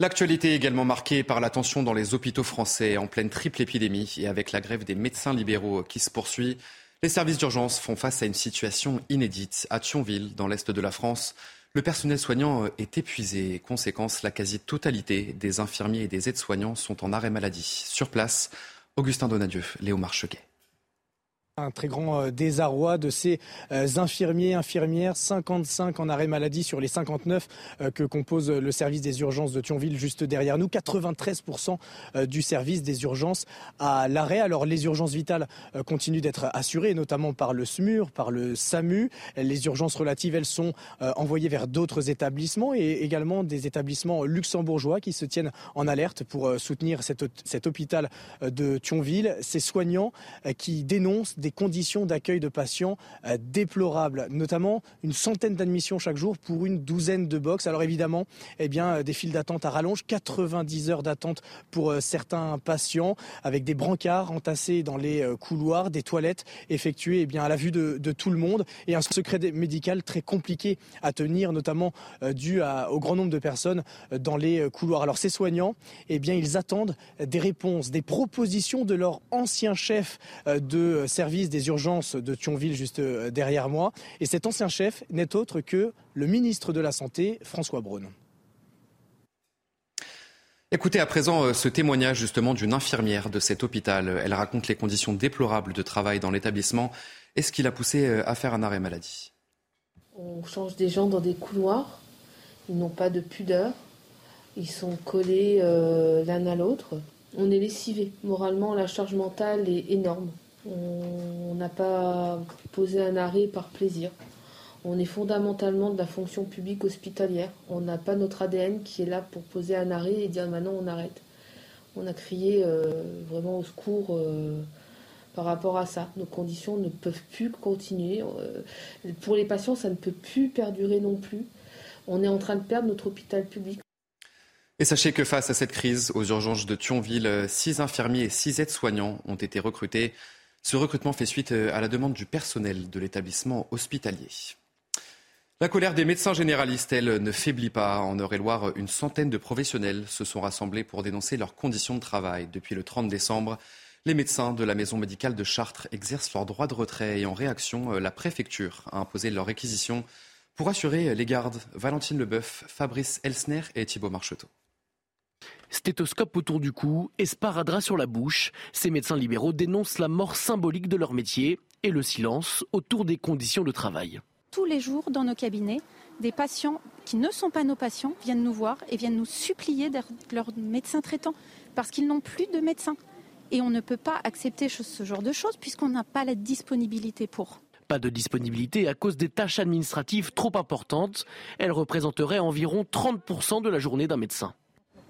[SPEAKER 1] L'actualité est également marquée par la tension dans les hôpitaux français en pleine triple épidémie et avec la grève des médecins libéraux qui se poursuit. Les services d'urgence font face à une situation inédite. À Thionville, dans l'est de la France, le personnel soignant est épuisé. Conséquence, la quasi-totalité des infirmiers et des aides-soignants sont en arrêt maladie. Sur place, Augustin Donadieu, Léo Marcheguet.
[SPEAKER 15] Un très grand euh, désarroi de ces euh, infirmiers, infirmières, 55 en arrêt maladie sur les 59 euh, que compose le service des urgences de Thionville juste derrière nous. 93% euh, du service des urgences à l'arrêt. Alors les urgences vitales continuent d'être assurées, notamment par le SMUR, par le SAMU. Les urgences relatives, elles sont envoyées vers d'autres établissements et également des établissements luxembourgeois qui se tiennent en alerte pour soutenir cet, cet hôpital de Thionville. Ces soignants qui dénoncent des conditions d'accueil de patients euh, déplorables, notamment une centaine d'admissions chaque jour pour une douzaine de box. Alors évidemment, eh bien, euh, des files d'attente à rallonge, 90 heures d'attente pour euh, certains patients, avec des brancards entassés dans les couloirs, des toilettes effectuées eh bien, à la vue de, tout le monde, et un secret médical très compliqué à tenir, notamment dû au grand nombre de personnes dans les couloirs. Alors ces soignants, eh bien, ils attendent des réponses, des propositions de leur ancien chef de euh, service des urgences de Thionville, juste euh, derrière moi. Et cet ancien chef n'est autre que le ministre de la Santé, François Braun.
[SPEAKER 1] Écoutez à présent euh, ce témoignage justement d'une infirmière de cet hôpital. Elle raconte les conditions déplorables de travail dans l'établissement et ce qui l'a poussée euh, à faire un arrêt maladie?
[SPEAKER 16] On change des gens dans des couloirs. Ils n'ont pas de pudeur. Ils sont collés euh, l'un à l'autre. On est lessivé. Moralement, la charge mentale est énorme. On n'a pas posé un arrêt par plaisir. On est fondamentalement de la fonction publique hospitalière. On n'a pas notre ADN qui est là pour poser un arrêt et dire maintenant on arrête. On a crié euh, vraiment au secours euh, par rapport à ça. Nos conditions ne peuvent plus continuer. Euh, pour les patients, ça ne peut plus perdurer non plus. On est en train de perdre notre hôpital public.
[SPEAKER 1] Et sachez que face à cette crise aux urgences de Thionville, six infirmiers et six aides-soignants ont été recrutés. Ce recrutement fait suite euh, à la demande du personnel de l'établissement hospitalier. La colère des médecins généralistes, elle, ne faiblit pas. En Eure-et-Loire, une centaine de professionnels se sont rassemblés pour dénoncer leurs conditions de travail. Depuis le 30 décembre, les médecins de la maison médicale de Chartres exercent leur droit de retrait et en réaction, euh, la préfecture a imposé leur réquisition pour assurer les gardes. Valentine Leboeuf, Fabrice Elsner et Thibault Marcheteau.
[SPEAKER 17] Stéthoscope autour du cou et sparadrap sur la bouche, ces médecins libéraux dénoncent la mort symbolique de leur métier et le silence autour des conditions de travail.
[SPEAKER 30] Tous les jours, dans nos cabinets, des patients qui ne sont pas nos patients viennent nous voir et viennent nous supplier d'être leur médecin traitant parce qu'ils n'ont plus de médecin. Et on ne peut pas accepter ce genre de choses puisqu'on n'a pas la disponibilité pour.
[SPEAKER 17] Pas de disponibilité à cause des tâches administratives trop importantes. Elles représenteraient environ 30% de la journée d'un médecin.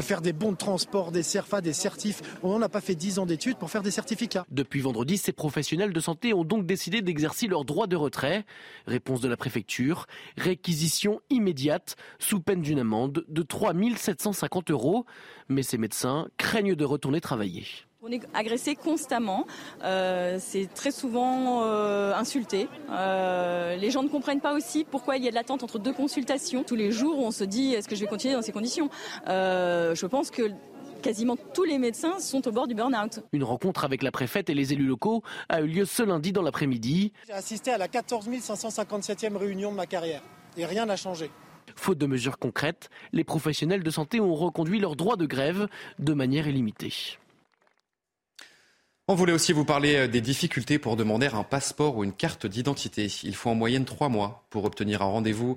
[SPEAKER 31] Faire des bons de transport, des CERFA, des certifs. On n'a pas fait 10 ans d'études pour faire des certificats.
[SPEAKER 17] Depuis vendredi, ces professionnels de santé ont donc décidé d'exercer leur droit de retrait. Réponse de la préfecture, réquisition immédiate sous peine d'une amende de 3 750 euros. Mais ces médecins craignent de retourner travailler.
[SPEAKER 19] On est agressé constamment, euh, c'est très souvent euh, insulté. Euh, les gens ne comprennent pas aussi pourquoi il y a de l'attente entre deux consultations. Tous les jours, on se dit est-ce que je vais continuer dans ces conditions? Euh, Je pense que quasiment tous les médecins sont au bord du burn-out.
[SPEAKER 17] Une rencontre avec la préfète et les élus locaux a eu lieu ce lundi dans l'après-midi.
[SPEAKER 29] J'ai assisté à la 14 557e réunion de ma carrière et rien n'a changé.
[SPEAKER 17] Faute de mesures concrètes, les professionnels de santé ont reconduit leur droit de grève de manière illimitée.
[SPEAKER 1] On voulait aussi vous parler euh, des difficultés pour demander un passeport ou une carte d'identité. Il faut en moyenne trois mois pour obtenir un rendez-vous.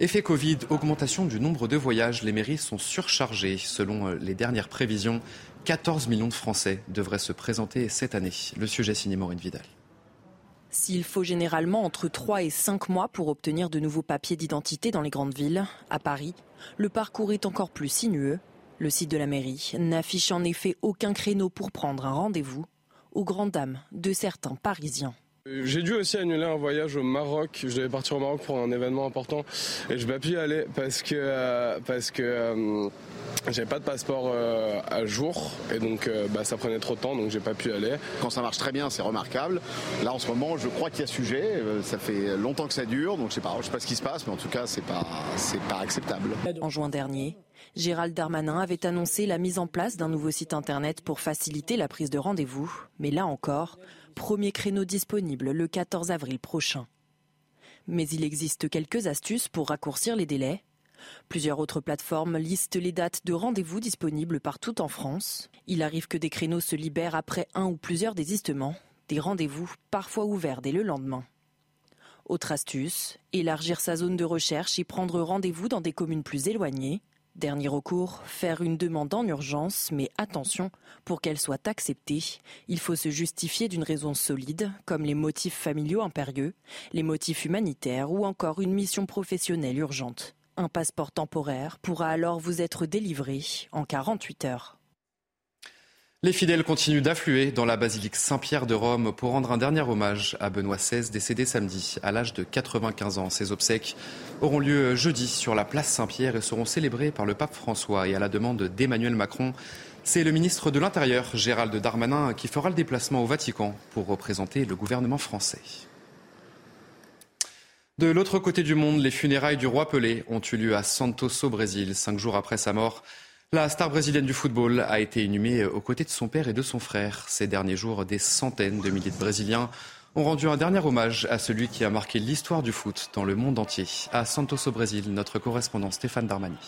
[SPEAKER 1] Effet Covid, augmentation du nombre de voyages. Les mairies sont surchargées. Selon euh, les dernières prévisions, 14 millions de Français devraient se présenter cette année. Le sujet signé Maureen Vidal.
[SPEAKER 23] S'il faut généralement entre 3 et 5 mois pour obtenir de nouveaux papiers d'identité dans les grandes villes, à Paris, le parcours est encore plus sinueux. Le site de la mairie n'affiche en effet aucun créneau pour prendre un rendez-vous aux grandes dames de certains Parisiens.
[SPEAKER 21] J'ai dû aussi annuler un voyage au Maroc. Je devais partir au Maroc pour un événement important et je n'ai pas pu y aller parce que euh, parce que euh, j'avais pas de passeport euh, à jour et donc bah, ça prenait trop de temps donc j'ai pas pu y aller.
[SPEAKER 32] Quand ça marche très bien, c'est remarquable. Là en ce moment, je crois qu'il y a sujet. ça fait longtemps que ça dure donc je sais pas, je sais pas ce qui se passe, mais en tout cas c'est pas c'est pas acceptable.
[SPEAKER 23] En juin dernier, Gérald Darmanin avait annoncé la mise en place d'un nouveau site internet pour faciliter la prise de rendez-vous. Mais là encore, premier créneau disponible le 14 avril prochain. Mais il existe quelques astuces pour raccourcir les délais. Plusieurs autres plateformes listent les dates de rendez-vous disponibles partout en France. Il arrive que des créneaux se libèrent après un ou plusieurs désistements, des rendez-vous parfois ouverts dès le lendemain. Autre astuce, élargir sa zone de recherche et prendre rendez-vous dans des communes plus éloignées. Dernier recours, faire une demande en urgence, mais attention, pour qu'elle soit acceptée, il faut se justifier d'une raison solide, comme les motifs familiaux impérieux, les motifs humanitaires ou encore une mission professionnelle urgente. Un passeport temporaire pourra alors vous être délivré en 48 heures.
[SPEAKER 1] Les fidèles continuent d'affluer dans la basilique Saint-Pierre de Rome pour rendre un dernier hommage à Benoît XVI, décédé samedi à l'âge de 95 ans. Ces obsèques auront lieu jeudi sur la place Saint-Pierre et seront célébrées par le pape François et à la demande d'Emmanuel Macron. C'est le ministre de l'Intérieur, Gérald Darmanin, qui fera le déplacement au Vatican pour représenter le gouvernement français. De l'autre côté du monde, les funérailles du roi Pelé ont eu lieu à Santos au Brésil, cinq jours après sa mort. La star brésilienne du football a été inhumée aux côtés de son père et de son frère. Ces derniers jours, des centaines de milliers de Brésiliens ont rendu un dernier hommage à celui qui a marqué l'histoire du foot dans le monde entier. À Santos au Brésil, notre correspondant Stéphane Darmani.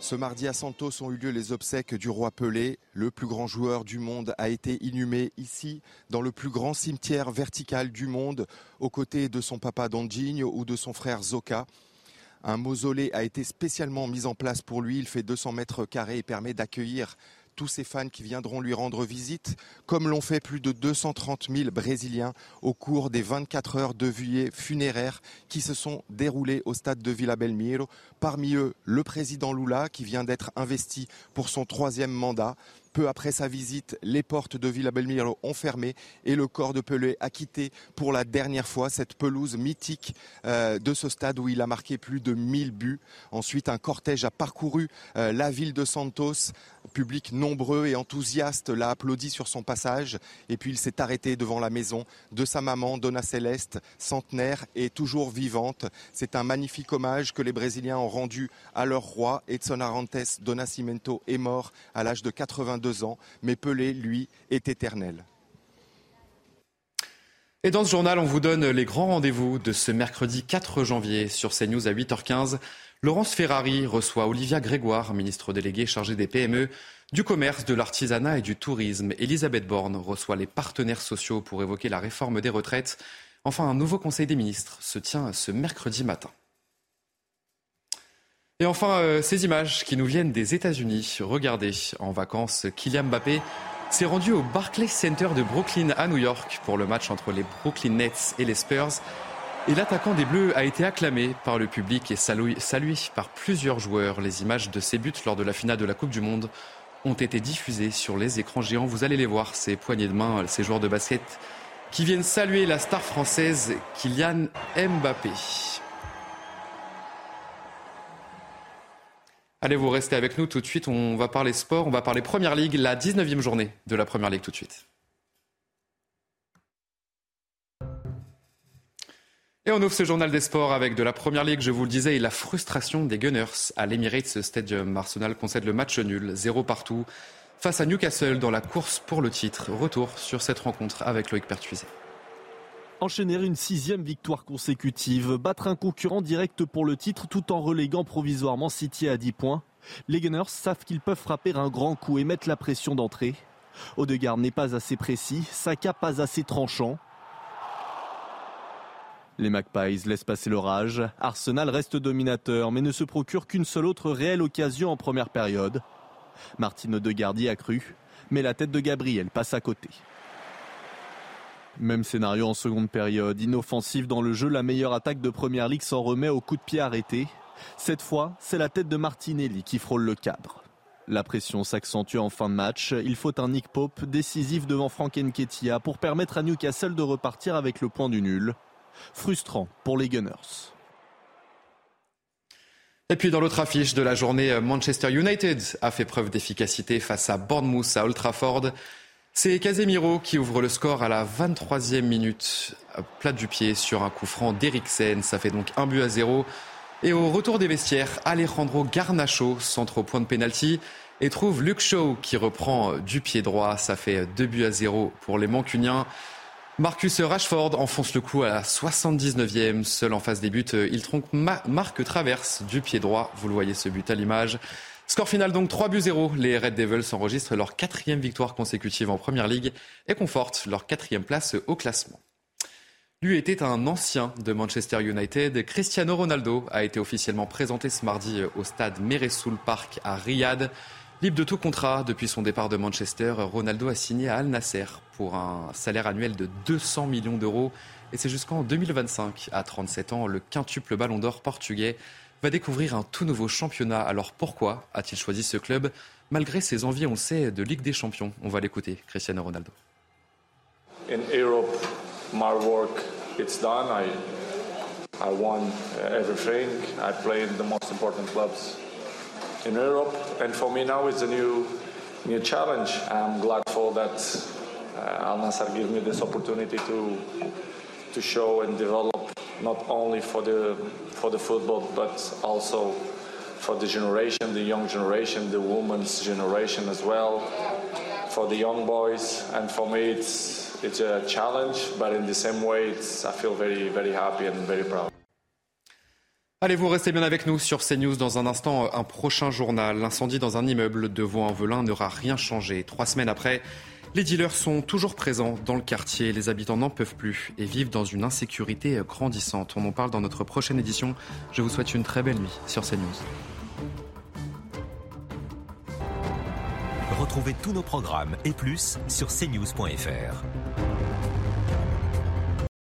[SPEAKER 24] Ce mardi à Santos ont eu lieu les obsèques du roi Pelé. Le plus grand joueur du monde a été inhumé ici, dans le plus grand cimetière vertical du monde, aux côtés de son papa Donjinho ou de son frère Zoka. Un mausolée a été spécialement mis en place pour lui. Il fait 200 mètres carrés et permet d'accueillir tous ces fans qui viendront lui rendre visite, comme l'ont fait plus de 230 000 Brésiliens au cours des 24 heures de veillée funéraires qui se sont déroulées au stade de Villa Belmiro. Parmi eux, le président Lula, qui vient d'être investi pour son troisième mandat. Peu après sa visite, les portes de Villa Belmiro ont fermé et le corps de Pelé a quitté pour la dernière fois cette pelouse mythique euh, de ce stade où il a marqué plus de 1000 buts. Ensuite, un cortège a parcouru euh, la ville de Santos. Public nombreux et enthousiaste l'a applaudi sur son passage. Et puis, il s'est arrêté devant la maison de sa maman, Donna Céleste, centenaire et toujours vivante. C'est un magnifique hommage que les Brésiliens ont rendu à leur roi. Edson Arantes do Cimento est mort à l'âge de 90 82 ans, mais Pelé, lui, est éternel.
[SPEAKER 1] Et dans ce journal, on vous donne les grands rendez-vous de ce mercredi 4 janvier sur CNews à 8h15. Laurence Ferrari reçoit Olivia Grégoire, ministre déléguée chargée des PME, du commerce, de l'artisanat et du tourisme. Elisabeth Borne reçoit les partenaires sociaux pour évoquer la réforme des retraites. Enfin, un nouveau Conseil des ministres se tient ce mercredi matin. Et enfin, euh, ces images qui nous viennent des États-Unis. Regardez, en vacances, Kylian Mbappé s'est rendu au Barclays Center de Brooklyn à New York pour le match entre les Brooklyn Nets et les Spurs. Et l'attaquant des Bleus a été acclamé par le public et salué, salué par plusieurs joueurs. Les images de ses buts lors de la finale de la Coupe du Monde ont été diffusées sur les écrans géants. Vous allez les voir, ces poignées de main, ces joueurs de basket qui viennent saluer la star française Kylian Mbappé. Allez, vous restez avec nous tout de suite. On va parler sport, on va parler Première Ligue, la 19e journée de la Première Ligue tout de suite. Et on ouvre ce journal des sports avec de la première ligue, je vous le disais, et la frustration des Gunners à l'Emirates Stadium. Arsenal concède le match nul, zéro partout, face à Newcastle dans la course pour le titre. Retour sur cette rencontre avec Loïc Pertuiset.
[SPEAKER 25] Enchaîner une sixième victoire consécutive, battre un concurrent direct pour le titre tout en reléguant provisoirement City à 10 points. Les Gunners savent qu'ils peuvent frapper un grand coup et mettre la pression d'entrée. Odegaard n'est pas assez précis, Saka pas assez tranchant. Les Magpies laissent passer l'orage. Arsenal reste dominateur, mais ne se procure qu'une seule autre réelle occasion en première période. Martine Odegaard y a cru, mais la tête de Gabriel passe à côté. Même scénario en seconde période. Inoffensive dans le jeu, la meilleure attaque de première ligue s'en remet au coup de pied arrêté. Cette fois, c'est la tête de Martinelli qui frôle le cadre. La pression s'accentue en fin de match. Il faut un Nick Pope décisif devant Frank Nketiah pour permettre à Newcastle de repartir avec le point du nul. Frustrant pour les Gunners.
[SPEAKER 1] Et puis dans l'autre affiche de la journée, Manchester United a fait preuve d'efficacité face à Bournemouth à Old Trafford. C'est Casemiro qui ouvre le score à la 23e minute, plat du pied sur un coup franc d'Eriksen. Ça fait donc un but à zéro. Et au retour des vestiaires, Alejandro Garnacho centre au point de pénalty et trouve Luke Shaw qui reprend du pied droit. Ça fait deux buts à zéro pour les Mancuniens. Marcus Rashford enfonce le clou à la 79e, seul en face des buts. Il trompe Marc Traverse du pied droit. Vous le voyez ce but à l'image. Score final donc 3 buts 0. Les Red Devils enregistrent leur quatrième victoire consécutive en Première Ligue et confortent leur quatrième place au classement. Lui était un ancien de Manchester United. Cristiano Ronaldo a été officiellement présenté ce mardi au stade Meresoul Park à Riyad. Libre de tout contrat depuis son départ de Manchester, Ronaldo a signé à Al Nasser pour un salaire annuel de 200 millions d'euros. Et c'est jusqu'en 2025, à 37 ans, le quintuple ballon d'or portugais va découvrir un tout nouveau championnat. Alors pourquoi a-t-il choisi ce club malgré ses envies, on le sait, de Ligue des Champions? On va l'écouter, Cristiano Ronaldo.
[SPEAKER 26] In Europe, my work it's done. I I won everything. I played the most important clubs in Europe, and for me now it's a new new challenge. I'm glad for that. Uh, Al Nassr gave me this opportunity to to show and develop not only for the for the football but also for the generation, the young generation, the women's generation as well, for the young boys, and for me it's it's a challenge, but in the same way, it's, I feel very very happy and very proud.
[SPEAKER 1] Allez, vous restez bien avec nous sur CNews. Dans un instant, un prochain journal. L'incendie dans un immeuble de Vaux-en-Velin n'aura rien changé. Trois semaines après, les dealers sont toujours présents dans le quartier. Les habitants n'en peuvent plus et vivent dans une insécurité grandissante. On en parle dans notre prochaine édition. Je vous souhaite une très belle nuit sur CNews.
[SPEAKER 4] Retrouvez tous nos programmes et plus sur cnews.fr.